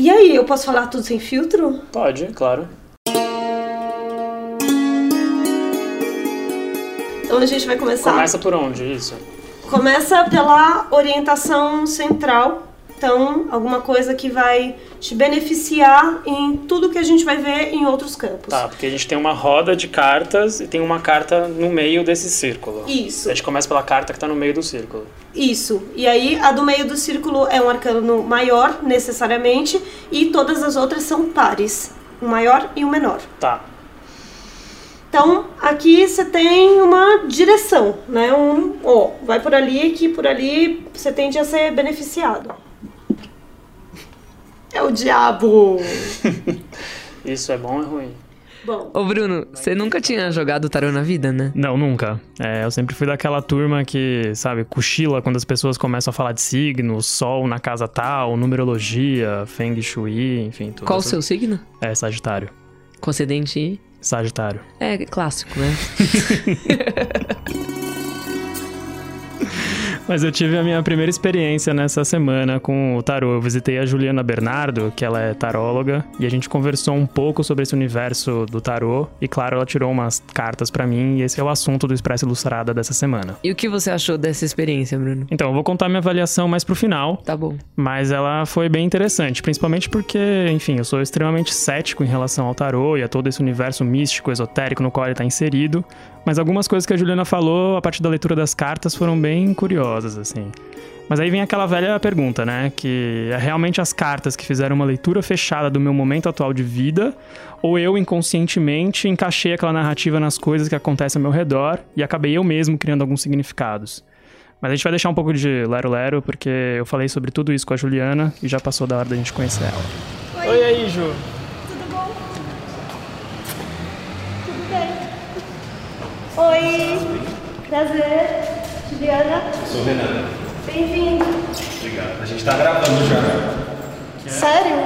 E aí, eu posso falar tudo sem filtro? Pode, claro. Então a gente vai começar. Começa por onde, isso? Começa pela orientação central. Então, alguma coisa que vai te beneficiar em tudo que a gente vai ver em outros campos. Tá, porque a gente tem uma roda de cartas e tem uma carta no meio desse círculo. Isso. A gente começa pela carta que está no meio do círculo. Isso. E aí, a do meio do círculo é um arcano maior, necessariamente, e todas as outras são pares. Um maior e um menor. Tá. Então, aqui você tem uma direção, né? Um, ó, vai por ali que por ali você tende a ser beneficiado. É o diabo. Isso é bom ou é ruim? Bom, Ô Bruno, você nunca tinha jogado tarô na vida, né? Não, nunca. É, eu sempre fui daquela turma que, sabe, cochila quando as pessoas começam a falar de signo, sol na casa tal, numerologia, feng shui, enfim, tudo. Qual o seu signo? É, Sagitário. Concedente. Sagitário. É clássico, né? Mas eu tive a minha primeira experiência nessa semana com o tarô. Eu visitei a Juliana Bernardo, que ela é taróloga, e a gente conversou um pouco sobre esse universo do tarô. E claro, ela tirou umas cartas pra mim, e esse é o assunto do Expresso Ilustrada dessa semana. E o que você achou dessa experiência, Bruno? Então, eu vou contar minha avaliação mais pro final, Tá bom. mas ela foi bem interessante, principalmente porque, enfim, eu sou extremamente cético em relação ao tarô e a todo esse universo místico, esotérico no qual ele está inserido. Mas algumas coisas que a Juliana falou a partir da leitura das cartas foram bem curiosas, assim. Mas aí vem aquela velha pergunta, né? Que é realmente as cartas que fizeram uma leitura fechada do meu momento atual de vida, ou eu inconscientemente encaixei aquela narrativa nas coisas que acontecem ao meu redor e acabei eu mesmo criando alguns significados. Mas a gente vai deixar um pouco de lero-lero, porque eu falei sobre tudo isso com a Juliana e já passou da hora da gente conhecer ela. Oi aí, Ju. Oi, prazer. Juliana, Sou o Renan. bem-vindo. Obrigado. A gente tá gravando já. Sério?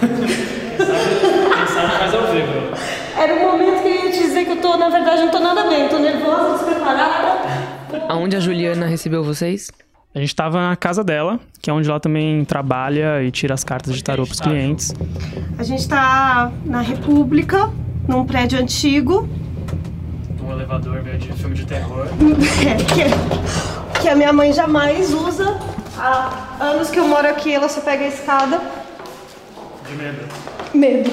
Quem sabe faz ao vivo. Era o momento que eu ia te dizer que eu tô, na verdade, não tô nada bem. Tô nervosa, despreparada. Aonde a Juliana recebeu vocês? A gente tava na casa dela, que é onde ela também trabalha e tira as cartas de tarô pros clientes. A gente tá na República, num prédio antigo, Um elevador meio de filme de terror. é, que, que a minha mãe jamais usa. Há anos que eu moro aqui, ela só pega a escada. De medo. Medo.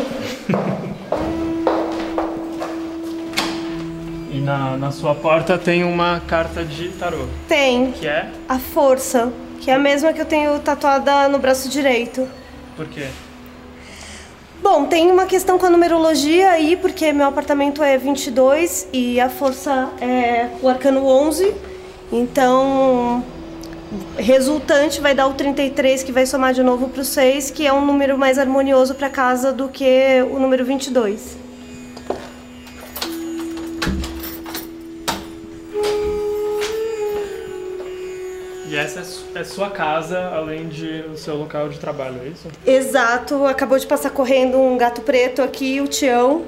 E na, na sua porta tem uma carta de tarô. Tem Que é? a força, que é a mesma que eu tenho tatuada no braço direito. Por quê? Bom, tem uma questão com a numerologia aí, porque meu apartamento é 22 e a força é o arcano 11. Então, resultante vai dar o 33, que vai somar de novo pro 6, que é um número mais harmonioso para casa do que o número 22. Essa é é sua casa, além de o seu local de trabalho, é isso? Exato, acabou de passar correndo um gato preto aqui, o Tião.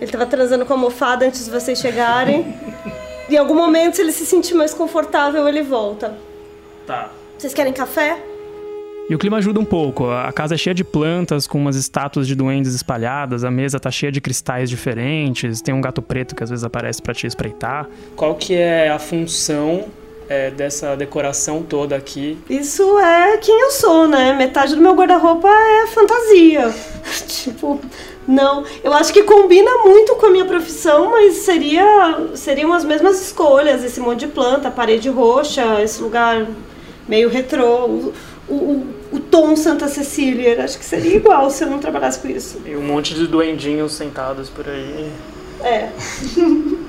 Ele tava transando com a almofada antes de vocês chegarem. em algum momento, se ele se sentir mais confortável, ele volta. Tá. Vocês querem café? E o clima ajuda um pouco. A casa é cheia de plantas, com umas estátuas de duendes espalhadas, a mesa tá cheia de cristais diferentes, tem um gato preto que às vezes aparece pra te espreitar. Qual que é a função é, dessa decoração toda aqui? Isso é quem eu sou, né? Metade do meu guarda-roupa é fantasia. tipo, não. Eu acho que combina muito com a minha profissão, mas seria, seriam as mesmas escolhas. Esse monte de planta, parede roxa, esse lugar meio retrô. O, o, o- o tom Santa Cecília. Acho que seria igual se eu não trabalhasse com isso. E um monte de duendinhos sentados por aí. É.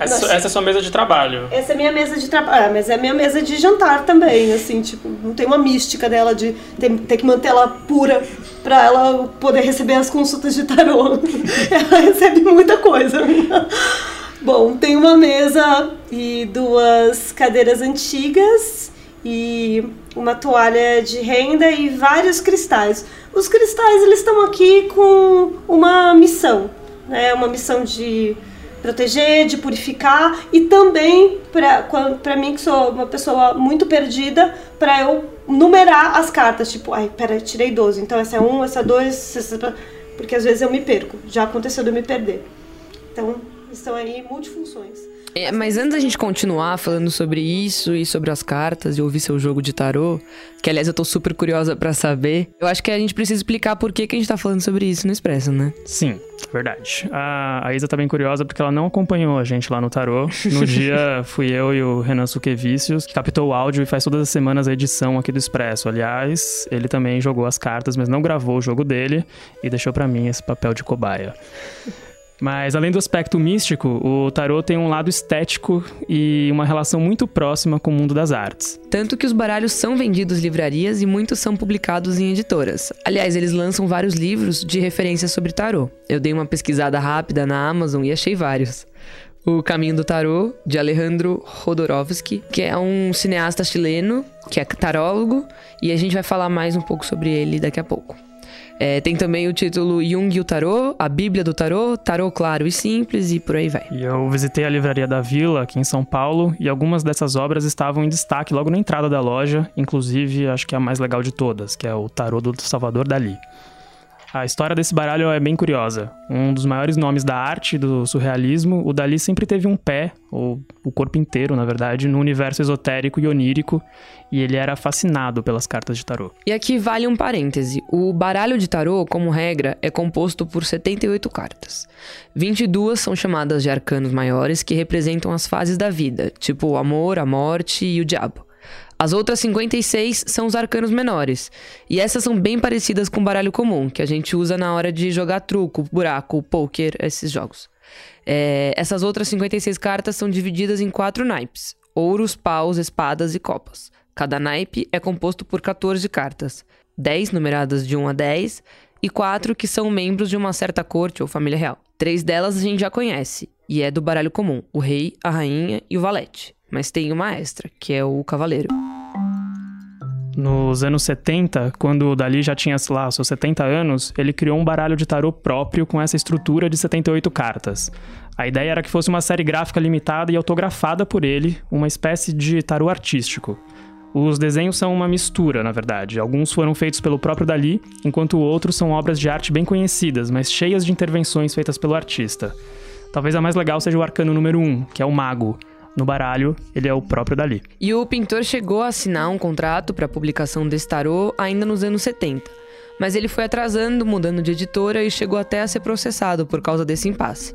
Essa, Nossa. essa é a sua mesa de trabalho. Essa é minha mesa de trabalho. Ah, mas é a minha mesa de jantar também, assim, tipo, não tem uma mística dela de ter, ter que manter ela pura pra ela poder receber as consultas de tarô. ela recebe muita coisa. Bom, tem uma mesa e duas cadeiras antigas e uma toalha de renda e vários cristais. Os cristais eles estão aqui com uma missão, né? Uma missão de proteger, de purificar e também para mim que sou uma pessoa muito perdida, para eu numerar as cartas, tipo, ai, peraí, tirei 12, então essa é 1, essa é 2, essa... porque às vezes eu me perco. Já aconteceu de eu me perder. Então, estão aí multifunções. É, mas antes da gente continuar falando sobre isso e sobre as cartas e ouvir seu jogo de tarô, que aliás eu tô super curiosa para saber, eu acho que a gente precisa explicar por que, que a gente tá falando sobre isso no Expresso, né? Sim, verdade. A, a Isa tá bem curiosa porque ela não acompanhou a gente lá no tarô. No dia fui eu e o Renan Suquevicius, que captou o áudio e faz todas as semanas a edição aqui do Expresso. Aliás, ele também jogou as cartas, mas não gravou o jogo dele e deixou para mim esse papel de cobaia. Mas além do aspecto místico, o tarô tem um lado estético e uma relação muito próxima com o mundo das artes. Tanto que os baralhos são vendidos em livrarias e muitos são publicados em editoras. Aliás, eles lançam vários livros de referência sobre tarô. Eu dei uma pesquisada rápida na Amazon e achei vários. O Caminho do Tarô, de Alejandro Rodorovsky, que é um cineasta chileno, que é tarólogo, e a gente vai falar mais um pouco sobre ele daqui a pouco. É, tem também o título Jung e o Tarô, a Bíblia do Tarô, Tarô Claro e Simples e por aí vai. E eu visitei a Livraria da Vila, aqui em São Paulo, e algumas dessas obras estavam em destaque logo na entrada da loja, inclusive acho que é a mais legal de todas, que é o Tarô do Salvador Dali. A história desse baralho é bem curiosa. Um dos maiores nomes da arte do surrealismo, o Dali sempre teve um pé, ou o corpo inteiro, na verdade, no universo esotérico e onírico, e ele era fascinado pelas cartas de tarô. E aqui vale um parêntese. O baralho de tarô, como regra, é composto por 78 cartas. 22 são chamadas de arcanos maiores, que representam as fases da vida, tipo o amor, a morte e o diabo. As outras 56 são os arcanos menores. E essas são bem parecidas com o baralho comum, que a gente usa na hora de jogar truco, buraco, poker, esses jogos. É, essas outras 56 cartas são divididas em quatro naipes: ouros, paus, espadas e copas. Cada naipe é composto por 14 cartas, 10 numeradas de 1 a 10 e 4 que são membros de uma certa corte ou família real. Três delas a gente já conhece, e é do baralho comum: o rei, a rainha e o valete. Mas tem uma extra, que é o cavaleiro. Nos anos 70, quando o Dali já tinha lá seus 70 anos, ele criou um baralho de tarô próprio com essa estrutura de 78 cartas. A ideia era que fosse uma série gráfica limitada e autografada por ele, uma espécie de tarô artístico. Os desenhos são uma mistura, na verdade. Alguns foram feitos pelo próprio Dali, enquanto outros são obras de arte bem conhecidas, mas cheias de intervenções feitas pelo artista. Talvez a mais legal seja o arcano número 1, que é o Mago, no baralho, ele é o próprio Dali. E o pintor chegou a assinar um contrato para a publicação desse tarô ainda nos anos 70. Mas ele foi atrasando, mudando de editora e chegou até a ser processado por causa desse impasse.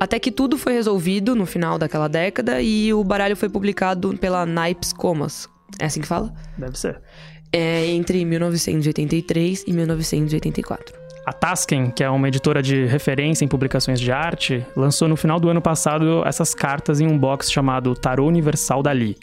Até que tudo foi resolvido no final daquela década e o baralho foi publicado pela Naipes Comas. É assim que fala? Deve ser. É entre 1983 e 1984. A Tasken, que é uma editora de referência em publicações de arte, lançou no final do ano passado essas cartas em um box chamado Tarô Universal Dali.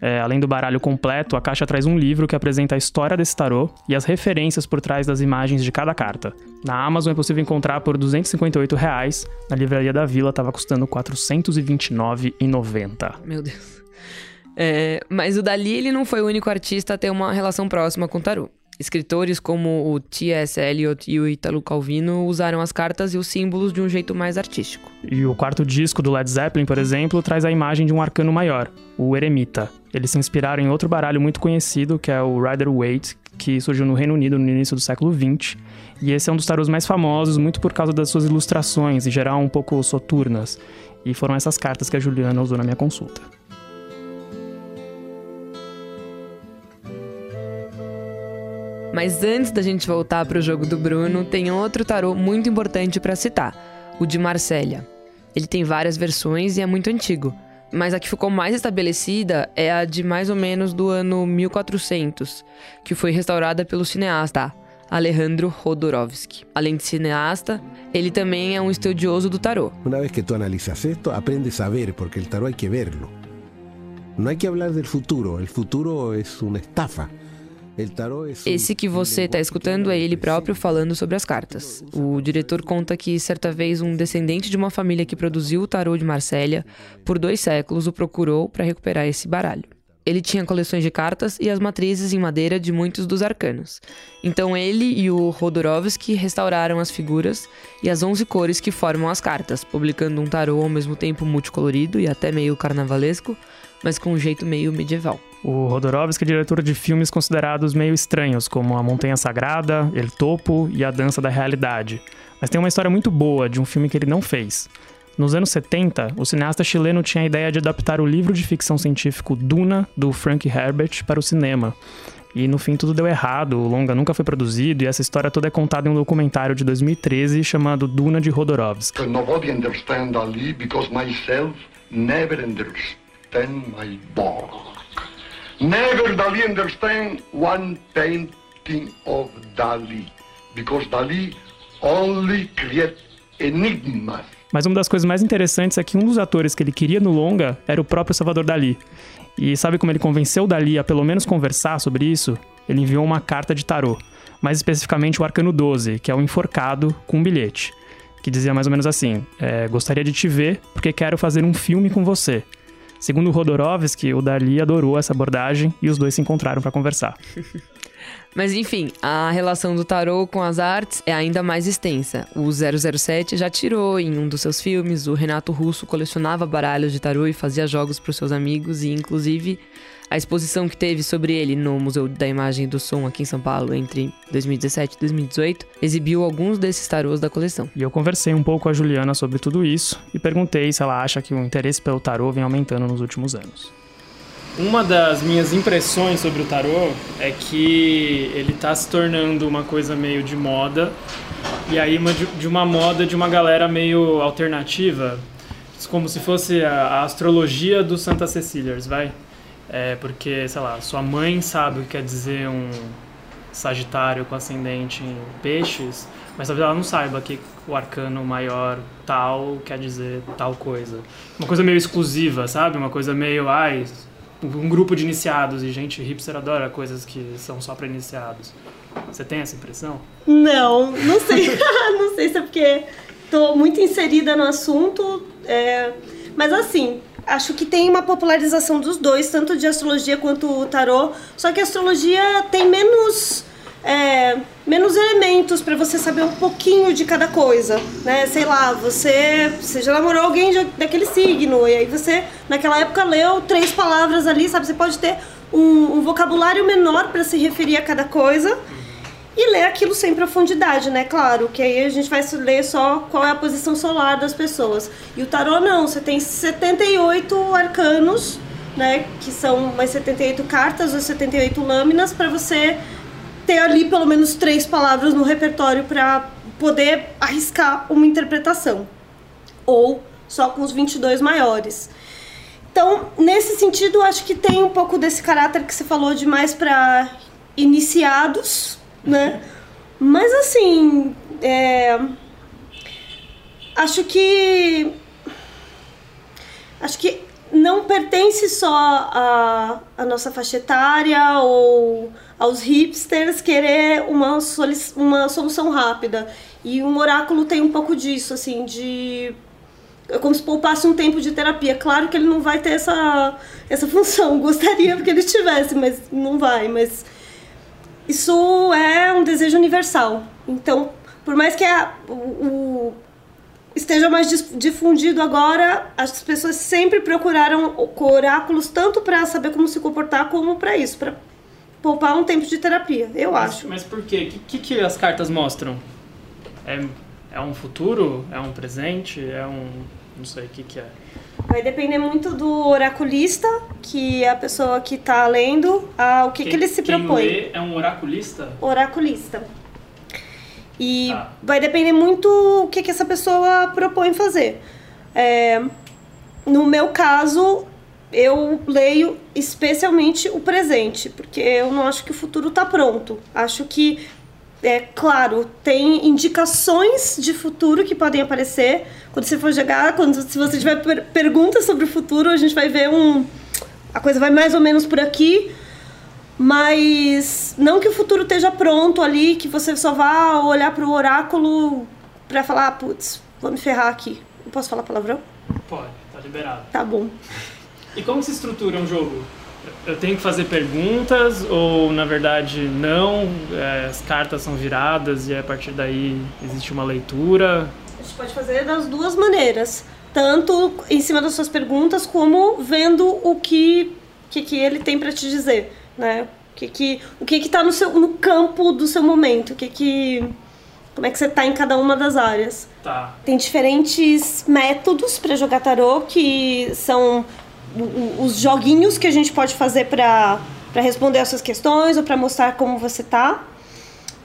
É, além do baralho completo, a caixa traz um livro que apresenta a história desse tarô e as referências por trás das imagens de cada carta. Na Amazon é possível encontrar por 258 reais, na livraria da Vila estava custando R$ 429,90. Meu Deus. É, mas o Dali ele não foi o único artista a ter uma relação próxima com o tarô. Escritores como o T.S. Eliot e o Italo Calvino usaram as cartas e os símbolos de um jeito mais artístico. E o quarto disco do Led Zeppelin, por exemplo, traz a imagem de um arcano maior, o Eremita. Eles se inspiraram em outro baralho muito conhecido, que é o Rider Waite, que surgiu no Reino Unido no início do século XX. E esse é um dos tarôs mais famosos, muito por causa das suas ilustrações, em geral um pouco soturnas. E foram essas cartas que a Juliana usou na minha consulta. Mas antes da gente voltar para o jogo do Bruno, tem outro tarô muito importante para citar, o de Marsella. Ele tem várias versões e é muito antigo, mas a que ficou mais estabelecida é a de mais ou menos do ano 1400, que foi restaurada pelo cineasta Alejandro Rodorovsky. Além de cineasta, ele também é um estudioso do tarô. Uma vez que tu analisas esto, aprendes a ver, porque o tarô hay que verlo. Não hay que hablar del futuro, el futuro es una estafa. Esse que você está escutando é ele próprio falando sobre as cartas. O diretor conta que certa vez um descendente de uma família que produziu o tarô de Marsella por dois séculos o procurou para recuperar esse baralho. Ele tinha coleções de cartas e as matrizes em madeira de muitos dos arcanos. Então ele e o Rodorovsky restauraram as figuras e as 11 cores que formam as cartas, publicando um tarô ao mesmo tempo multicolorido e até meio carnavalesco, mas com um jeito meio medieval. O Rodorovsky é diretor de filmes considerados meio estranhos, como A Montanha Sagrada, El Topo e A Dança da Realidade. Mas tem uma história muito boa de um filme que ele não fez. Nos anos 70, o cineasta chileno tinha a ideia de adaptar o livro de ficção científico Duna, do Frank Herbert, para o cinema. E no fim tudo deu errado, o longa nunca foi produzido e essa história toda é contada em um documentário de 2013 chamado Duna de Rodorovsky. Nobody understand Ali because myself never understand my book. Never Dali understand one painting of Dali because Dali only create enigmas. Mas uma das coisas mais interessantes é que um dos atores que ele queria no longa era o próprio Salvador Dali. E sabe como ele convenceu Dali a pelo menos conversar sobre isso? Ele enviou uma carta de tarô, mais especificamente o Arcano 12, que é o enforcado com um bilhete, que dizia mais ou menos assim: é, Gostaria de te ver porque quero fazer um filme com você. Segundo Rodorovsky, o Dali adorou essa abordagem e os dois se encontraram para conversar. Mas enfim, a relação do tarô com as artes é ainda mais extensa. O 007 já tirou em um dos seus filmes, o Renato Russo colecionava baralhos de tarô e fazia jogos para os seus amigos e inclusive a exposição que teve sobre ele no Museu da Imagem e do Som aqui em São Paulo entre 2017 e 2018 exibiu alguns desses tarôs da coleção. E eu conversei um pouco com a Juliana sobre tudo isso e perguntei se ela acha que o interesse pelo tarô vem aumentando nos últimos anos. Uma das minhas impressões sobre o tarô é que ele está se tornando uma coisa meio de moda, e aí uma, de uma moda de uma galera meio alternativa, como se fosse a, a astrologia do Santa Cecilias, vai? É porque, sei lá, sua mãe sabe o que quer dizer um Sagitário com ascendente em peixes, mas talvez ela não saiba que o arcano maior tal quer dizer tal coisa. Uma coisa meio exclusiva, sabe? Uma coisa meio, ai, um grupo de iniciados e gente hipster adora coisas que são só para iniciados. Você tem essa impressão? Não, não sei. não sei se é porque tô muito inserida no assunto. É... Mas assim, acho que tem uma popularização dos dois, tanto de astrologia quanto o tarô. Só que a astrologia tem menos é, menos elementos para você saber um pouquinho de cada coisa, né? Sei lá, você, você já namorou alguém de, daquele signo e aí você naquela época leu três palavras ali, sabe? Você pode ter um, um vocabulário menor para se referir a cada coisa e ler aquilo sem profundidade, né? Claro, que aí a gente vai ler só qual é a posição solar das pessoas. E o tarô não, você tem 78 arcanos, né? Que são umas 78 cartas ou 78 lâminas para você ter ali pelo menos três palavras no repertório para poder arriscar uma interpretação. Ou só com os 22 maiores. Então, nesse sentido, acho que tem um pouco desse caráter que você falou de mais para iniciados, né? Mas assim, é... acho que acho que não pertence só à, à nossa faixa etária ou aos hipsters querer uma, uma solução rápida. E um oráculo tem um pouco disso, assim, de. É como se poupasse um tempo de terapia. Claro que ele não vai ter essa, essa função. Gostaria que ele tivesse, mas não vai. Mas isso é um desejo universal. Então, por mais que a, o, o esteja mais difundido agora, as pessoas sempre procuraram oráculos tanto para saber como se comportar como para isso, para poupar um tempo de terapia, eu mas, acho. Mas por quê? O que, que as cartas mostram? É, é um futuro? É um presente? É um. Não sei o que, que é. Vai depender muito do oraculista, que é a pessoa que está lendo, a, o que, quem, que ele se quem propõe. Lê é um oraculista? Oraculista. E Tá. vai depender muito o que, que essa pessoa propõe fazer. É, no meu caso, eu leio especialmente o presente, porque eu não acho que o futuro está pronto. Acho que, é claro, tem indicações de futuro que podem aparecer. Quando você for chegar, quando, se você tiver per perguntas sobre o futuro, a gente vai ver um. A coisa vai mais ou menos por aqui. Mas não que o futuro esteja pronto ali, que você só vá olhar para o oráculo para falar, ah, putz, vou me ferrar aqui. Eu posso falar palavrão? Pode, tá liberado. Tá bom. E como se estrutura um jogo? Eu tenho que fazer perguntas ou, na verdade, não? É, as cartas são viradas e a partir daí existe uma leitura? A gente pode fazer das duas maneiras. Tanto em cima das suas perguntas, como vendo o que que, que ele tem para te dizer, né? O que que o que que tá no seu no campo do seu momento, o que que como é que você tá em cada uma das áreas. Tá. Tem diferentes métodos para jogar tarô que são os joguinhos que a gente pode fazer para responder essas questões ou para mostrar como você tá.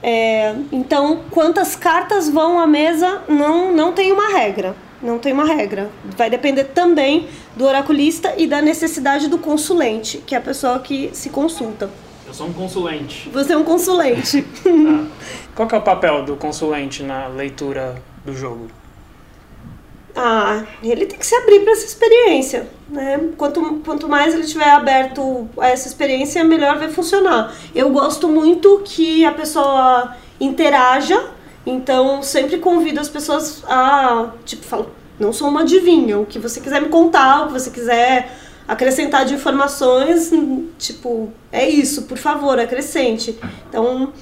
É, então, quantas cartas vão à mesa não, não tem uma regra. Não tem uma regra. Vai depender também do oraculista e da necessidade do consulente, que é a pessoa que se consulta. Eu sou um consulente. Você é um consulente. Tá. Qual que é o papel do consulente na leitura do jogo? Ah, ele tem que se abrir para essa experiência, né? Quanto, quanto mais ele estiver aberto a essa experiência, melhor vai funcionar. Eu gosto muito que a pessoa interaja, então sempre convido as pessoas a, tipo, falo, não sou uma adivinha, o que você quiser me contar, o que você quiser acrescentar de informações, tipo, é isso, por favor, acrescente. Então,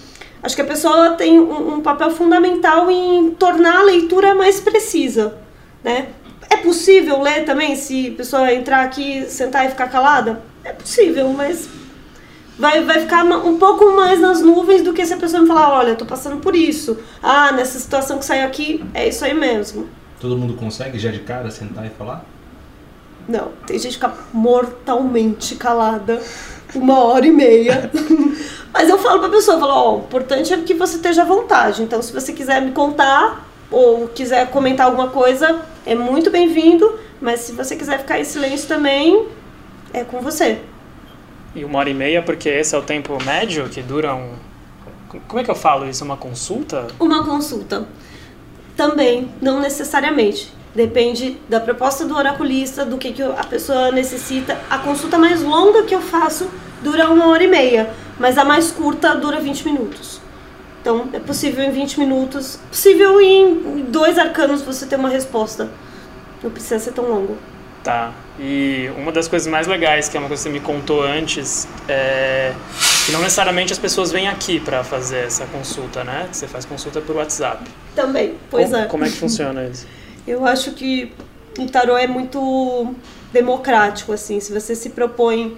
acho que a pessoa tem um, um papel fundamental em tornar a leitura mais precisa né? É possível ler também se a pessoa entrar aqui, sentar e ficar calada? É possível, mas vai, vai ficar um pouco mais nas nuvens do que se a pessoa me falar, olha, eu tô passando por isso. Ah, nessa situação que saiu aqui, é isso aí mesmo. Todo mundo consegue já de cara sentar e falar? Não, tem gente que fica mortalmente calada uma hora e meia. Mas eu falo pra pessoa, falo, ó, oh, o importante é que você esteja à vontade. Então, se você quiser me contar, ou quiser comentar alguma coisa, é muito bem-vindo. Mas se você quiser ficar em silêncio também, é com você. E uma hora e meia, porque esse é o tempo médio que dura um. Como é que eu falo isso? Uma consulta? Uma consulta. Também, não necessariamente. Depende da proposta do oraculista, do que, que a pessoa necessita. A consulta mais longa que eu faço dura uma hora e meia, mas a mais curta dura 20 minutos. Então, é possível em 20 minutos, possível em dois arcanos você ter uma resposta. Não precisa ser tão longo. Tá. E uma das coisas mais legais, que é uma coisa que você me contou antes, é que não necessariamente as pessoas vêm aqui para fazer essa consulta, né? Você faz consulta por WhatsApp. Também, pois como, é. Como é que funciona isso? Eu acho que o tarô é muito democrático, assim. Se você se propõe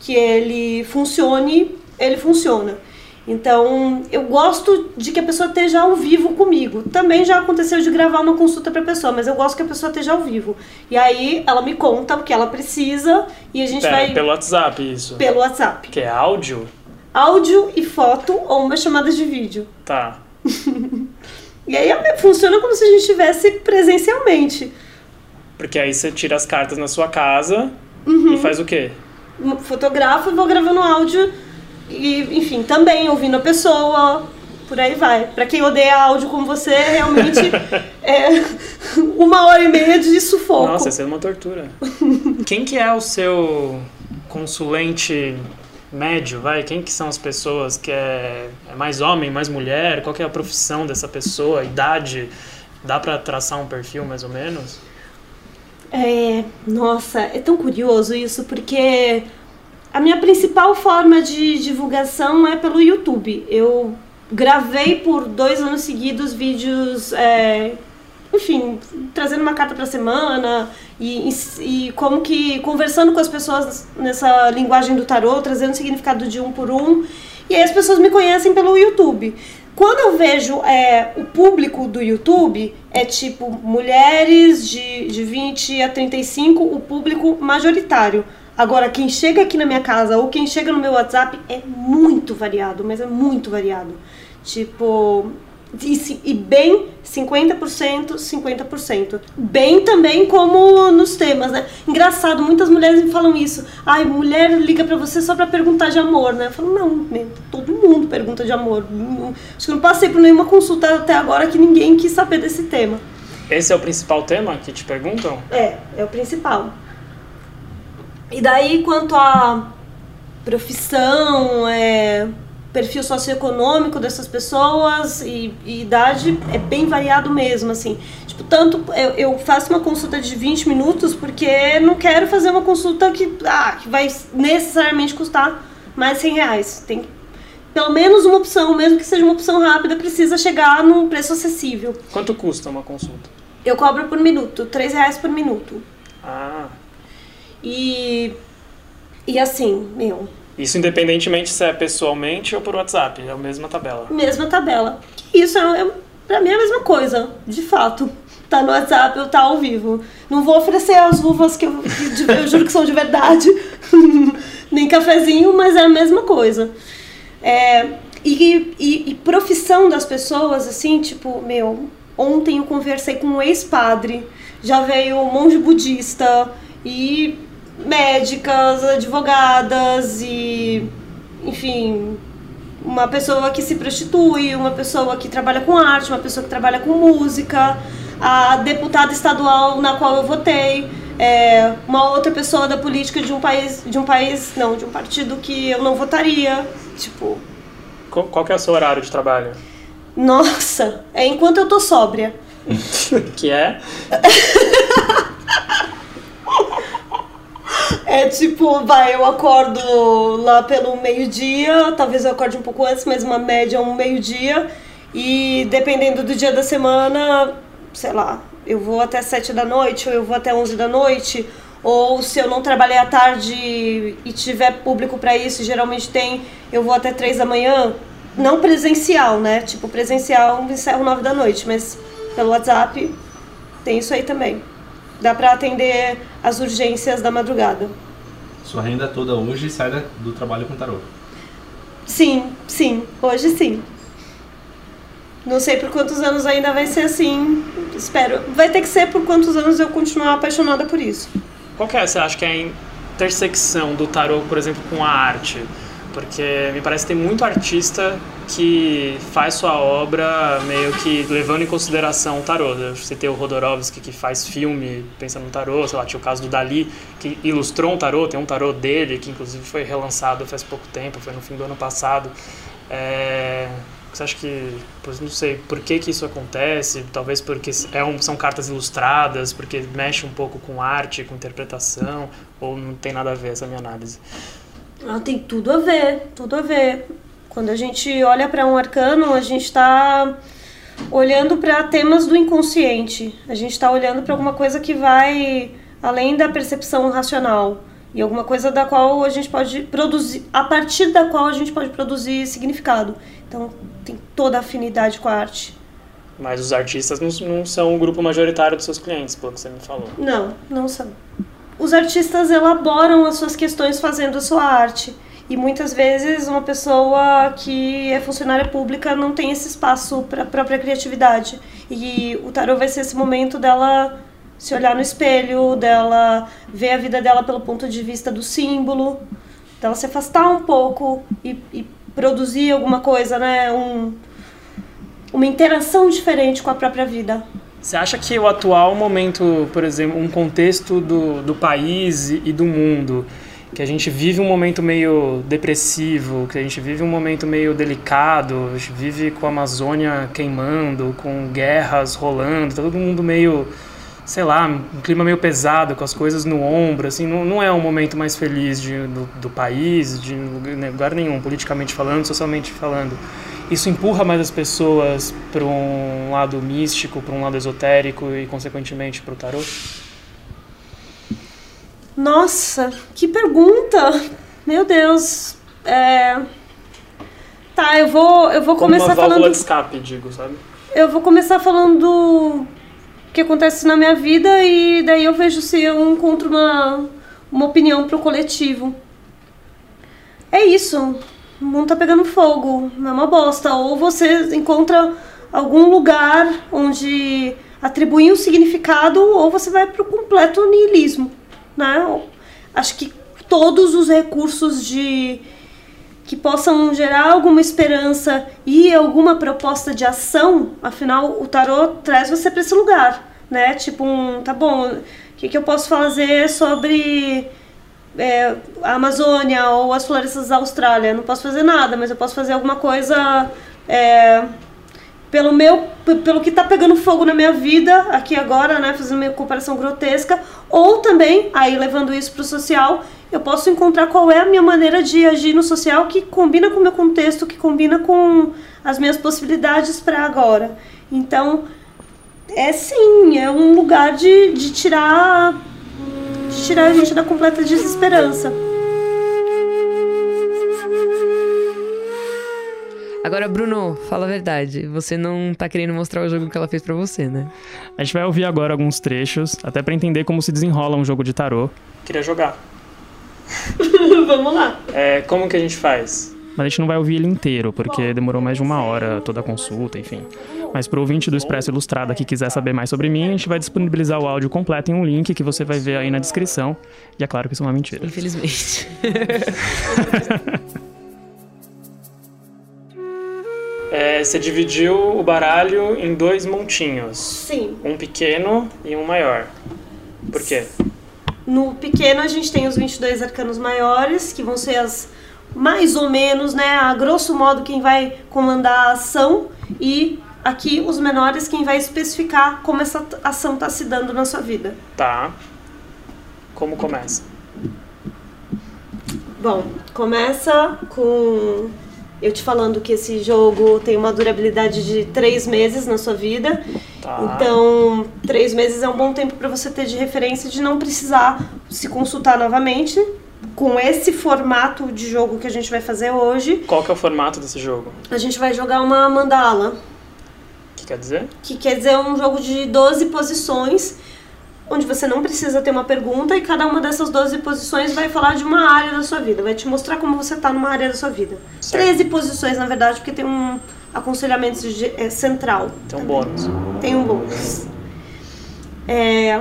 que ele funcione, ele funciona. Então, eu gosto de que a pessoa esteja ao vivo comigo. Também já aconteceu de gravar uma consulta para a pessoa, mas eu gosto que a pessoa esteja ao vivo. E aí ela me conta o que ela precisa e a gente Pera, vai pelo WhatsApp isso. pelo WhatsApp. Que é áudio? Áudio e foto ou uma chamada de vídeo. Tá. E aí funciona como se a gente estivesse presencialmente. Porque aí você tira as cartas na sua casa e faz o quê? Fotografo e vou gravando áudio e, enfim, também ouvindo a pessoa, por aí vai. Pra quem odeia áudio como você, realmente é uma hora e meia de sufoco. Nossa, isso é uma tortura. Quem que é o seu consulente médio, vai? Quem que são as pessoas que é, é mais homem, mais mulher? Qual que é a profissão dessa pessoa? Idade? Dá pra traçar um perfil mais ou menos? É, nossa, é tão curioso isso, porque a minha principal forma de divulgação é pelo YouTube. Eu gravei por dois anos seguidos vídeos, é, enfim, trazendo uma carta para semana e, e, e, como que conversando com as pessoas nessa linguagem do tarô, trazendo o significado de um por um. E aí as pessoas me conhecem pelo YouTube. Quando eu vejo é, o público do YouTube, é tipo mulheres de, de 20 a 35, o público majoritário. Agora, quem chega aqui na minha casa ou quem chega no meu WhatsApp é muito variado, mas é muito variado. Tipo, e, e bem 50%, 50%. Bem também como nos temas, né? Engraçado, muitas mulheres me falam isso. Ai, mulher liga pra você só pra perguntar de amor, né? Eu falo, não, todo mundo pergunta de amor. Acho que não passei por nenhuma consulta até agora que ninguém quis saber desse tema. Esse é o principal tema que te perguntam? É, é o principal. E daí, quanto à profissão, é, perfil socioeconômico dessas pessoas e, e, idade, é bem variado mesmo, assim. Tipo, tanto eu, eu, faço uma consulta de 20 minutos porque não quero fazer uma consulta que, ah, que vai necessariamente custar mais 100 reais. Tem pelo menos uma opção, mesmo que seja uma opção rápida, precisa chegar num preço acessível. Quanto custa uma consulta? Eu cobro por minuto, 3 reais por minuto. Ah, e E assim, meu, Isso independentemente se é pessoalmente ou por WhatsApp, é a mesma tabela. mesma tabela. Isso é, é pra mim é a mesma coisa, de fato. Tá no WhatsApp ou tá ao vivo. Não vou oferecer as luvas que eu, que eu juro que são de verdade, nem cafezinho, mas é a mesma coisa. É, e, e- e profissão das pessoas, assim, tipo, meu, ontem eu conversei com um ex-padre, já veio um monge budista e médicas, advogadas e, enfim, uma pessoa que se prostitui, uma pessoa que trabalha com arte, uma pessoa que trabalha com música, a deputada estadual na qual eu votei, é, uma outra pessoa da política de um país, de um país, não, de um partido que eu não votaria, tipo, Qual, qual que é o seu horário de trabalho? nossa, é enquanto eu tô sóbria. Que é? É tipo, vai, eu acordo lá pelo meio-dia, talvez eu acorde um pouco antes, mas uma média um meio-dia. E dependendo do dia da semana, sei lá, eu vou até 7 da noite, ou eu vou até 11 da noite. Ou se eu não trabalhei à tarde e tiver público pra isso, geralmente tem, eu vou até 3 da manhã. Não presencial, né? Tipo, presencial encerro 9 da noite, mas pelo WhatsApp tem isso aí também. Dá pra atender as urgências da madrugada. Sua renda toda hoje sai da- do trabalho com tarô. Sim, sim, hoje sim. Não sei por quantos anos ainda vai ser assim. Espero. Vai ter que ser por quantos anos eu continuar apaixonada por isso. Qual que é, você acha que é a intersecção do tarô, por exemplo, com a arte? Porque me parece que tem muito artista que faz sua obra meio que levando em consideração o tarô. Eu citei o Rodorovsky que faz filme pensando no tarô, sei lá, tinha o caso do Dali que ilustrou um tarô, tem um tarô dele que inclusive foi relançado faz pouco tempo, foi no fim do ano passado. É, Você acha que, não sei, por que que isso acontece? Talvez porque é um, são cartas ilustradas, porque mexe um pouco com arte, com interpretação, ou não tem nada a ver essa minha análise? Ela tem tudo a ver, tudo a ver. Quando a gente olha para um arcano, a gente está olhando para temas do inconsciente. A gente está olhando para alguma coisa que vai além da percepção racional e alguma coisa da qual a gente pode produzir, a partir da qual a gente pode produzir significado. Então tem toda a afinidade com a arte. Mas os artistas não, não são o grupo majoritário dos seus clientes, pelo que você me falou. Não, não são. Os artistas elaboram as suas questões fazendo a sua arte. E muitas vezes uma pessoa que é funcionária pública não tem esse espaço para a própria criatividade. E o tarô vai ser esse momento dela se olhar no espelho, dela ver a vida dela pelo ponto de vista do símbolo, dela se afastar um pouco e, e produzir alguma coisa, né? Um, uma interação diferente com a própria vida. Você acha que o atual momento, por exemplo, um contexto do, do país e do mundo, que a gente vive um momento meio depressivo, que a gente vive um momento meio delicado, a gente vive com a Amazônia queimando, com guerras rolando, tá todo mundo meio, sei lá, um clima meio pesado, com as coisas no ombro, assim, não, não é um momento mais feliz de, do, do país, de lugar, lugar nenhum, politicamente falando, socialmente falando isso empurra mais as pessoas para um lado místico, para um lado esotérico e, consequentemente, para o tarô? Nossa, que pergunta! Meu Deus. É... Tá, eu vou, eu vou Como começar uma válvula falando. de escape, digo, sabe? Eu vou começar falando do que acontece na minha vida e daí eu vejo se eu encontro uma, uma opinião pro coletivo. É isso. O mundo tá pegando fogo. É uma bosta. Ou você encontra algum lugar onde atribuir um significado, ou você vai pro completo niilismo. Né? Acho que todos os recursos de que possam gerar alguma esperança e alguma proposta de ação, afinal o tarô traz você para esse lugar, né? Tipo um, tá bom, o que, que eu posso fazer sobre é, a Amazônia ou as florestas da Austrália? Não posso fazer nada, mas eu posso fazer alguma coisa é, pelo meu, pelo que tá pegando fogo na minha vida aqui agora, né? Fazendo uma comparação grotesca, ou também aí levando isso pro social eu posso encontrar qual é a minha maneira de agir no social que combina com o meu contexto, que combina com as minhas possibilidades para agora. Então, é sim, é um lugar de, de tirar de tirar a gente da completa desesperança. Agora, Bruno, fala a verdade. Você não tá querendo mostrar o jogo que ela fez para você, né? A gente vai ouvir agora alguns trechos, até para entender como se desenrola um jogo de tarô. Queria jogar. Vamos lá. É, como que a gente faz? Mas a gente não vai ouvir ele inteiro, porque demorou mais de uma hora toda a consulta, enfim. Mas pro ouvinte do Expresso Ilustrada que quiser saber mais sobre mim, a gente vai disponibilizar o áudio completo em um link que você vai ver aí na descrição. E é claro que isso é uma mentira. Infelizmente. É, você dividiu o baralho em dois montinhos. Sim. Um pequeno e um maior. Por quê? No pequeno a gente tem os 22 arcanos maiores, que vão ser as mais ou menos, né, a grosso modo quem vai comandar a ação e aqui os menores quem vai especificar como essa ação está se dando na sua vida. Tá. Como começa? Bom, começa com eu te falando que esse jogo tem uma durabilidade de três meses na sua vida. Tá. Então, três meses é um bom tempo para você ter de referência de não precisar se consultar novamente com esse formato de jogo que a gente vai fazer hoje. Qual que é o formato desse jogo? A gente vai jogar uma mandala, que quer dizer? que quer dizer um jogo de 12 posições, onde você não precisa ter uma pergunta e cada uma dessas 12 posições vai falar de uma área da sua vida, vai te mostrar como você está numa área da sua vida. Certo. 13 posições, na verdade, porque tem um aconselhamento é, central. Tem um bônus. Tem um bônus. É,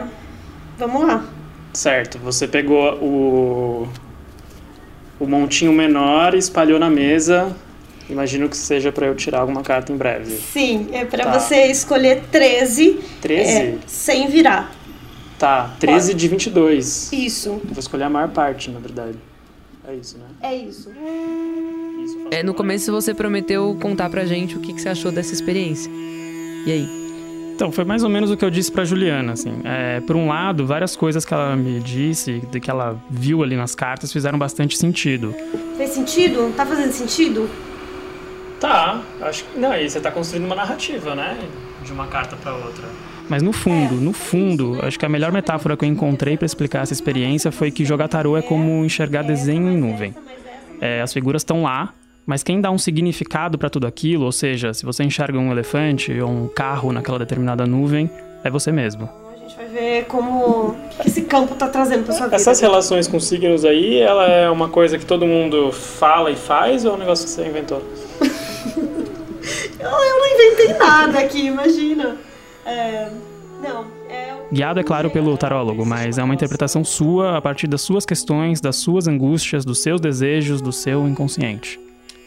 vamos lá. Certo. Você pegou o, o montinho menor e espalhou na mesa. Imagino que seja pra eu tirar alguma carta em breve. Sim, é para Tá. você escolher 13, 13? é, sem virar. Tá, 13 de 22. Isso, Eu vou escolher a maior parte, na verdade. É isso, né? é isso. É, no começo você prometeu contar pra gente o que, que você achou dessa experiência. E aí? Então, foi mais ou menos o que eu disse pra Juliana, assim. É, por um lado, várias coisas que ela me disse, de que ela viu ali nas cartas, fizeram bastante sentido. Fez sentido? Tá fazendo sentido? Tá, acho que. Não, e você tá construindo uma narrativa, né? De uma carta pra outra. Mas no fundo, no fundo, acho que a melhor metáfora que eu encontrei pra explicar essa experiência foi que jogar tarô é como enxergar desenho em nuvem. É, as figuras estão lá, mas quem dá um significado pra tudo aquilo, ou seja, se você enxerga um elefante ou um carro naquela determinada nuvem, é você mesmo. A gente vai ver como que esse campo tá trazendo pra sua vida. Essas relações com signos aí, ela é uma coisa que todo mundo fala e faz ou é um negócio que você inventou? Eu, eu não inventei nada aqui, imagina. É, não, é... Guiado, é claro, pelo tarólogo, mas é uma interpretação sua a partir das suas questões, das suas angústias, dos seus desejos, do seu inconsciente.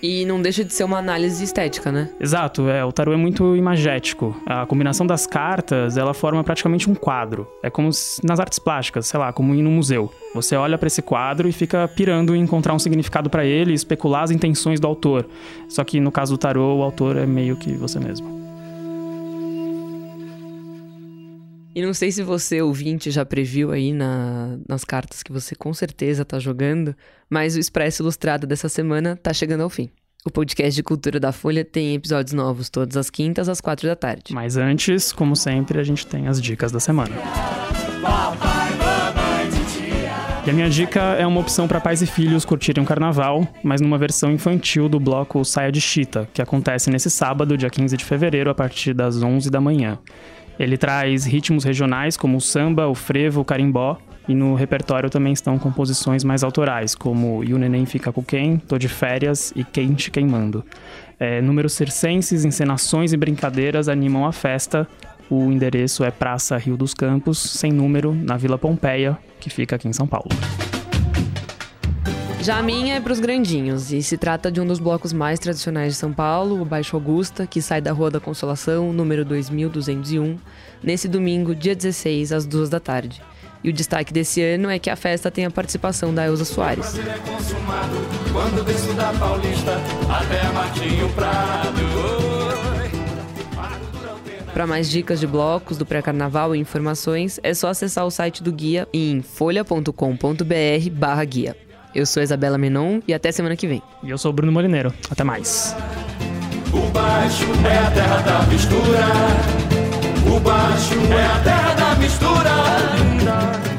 E não deixa de ser uma análise estética, né? Exato, é, o tarô é muito imagético. A combinação das cartas, ela forma praticamente um quadro. É como se- nas artes plásticas, sei lá, como ir num museu. Você olha pra esse quadro e fica pirando em encontrar um significado pra ele especular as intenções do autor. Só que no caso do tarô, o autor é meio que você mesmo. E não sei se você, ouvinte, já previu aí na- nas cartas que você com certeza tá jogando, mas o Expresso Ilustrado dessa semana tá chegando ao fim. O podcast de cultura da Folha tem episódios novos todas as quintas às quatro da tarde. Mas antes, como sempre, a gente tem as dicas da semana. E a minha dica é uma opção para pais e filhos curtirem um carnaval, mas numa versão infantil do bloco Saia de Chita, que acontece nesse sábado, dia 15 de fevereiro, a partir das 11 da manhã. Ele traz ritmos regionais como o samba, o frevo, o carimbó, e no repertório também estão composições mais autorais, como E o Neném Fica com Quem, Tô de Férias e Quente Queimando. É, números circenses, encenações e brincadeiras animam a festa. O endereço é Praça Rio dos Campos, sem número, na Vila Pompeia, que fica aqui em São Paulo. Já a minha é pros grandinhos, e se trata de um dos blocos mais tradicionais de São Paulo, o Baixo Augusta, que sai da Rua da Consolação, número 2201, nesse domingo, dia 16, às duas da tarde. E o destaque desse ano é que a festa tem a participação da Elza Soares. Para mais dicas de blocos do pré-carnaval e informações, é só acessar o site do guia em folha.com.br barra guia. Eu sou a Isabela Menon e até semana que vem. E eu sou o Bruno Molineiro. Até mais. O baixo é a terra da mistura. O baixo é a terra da mistura.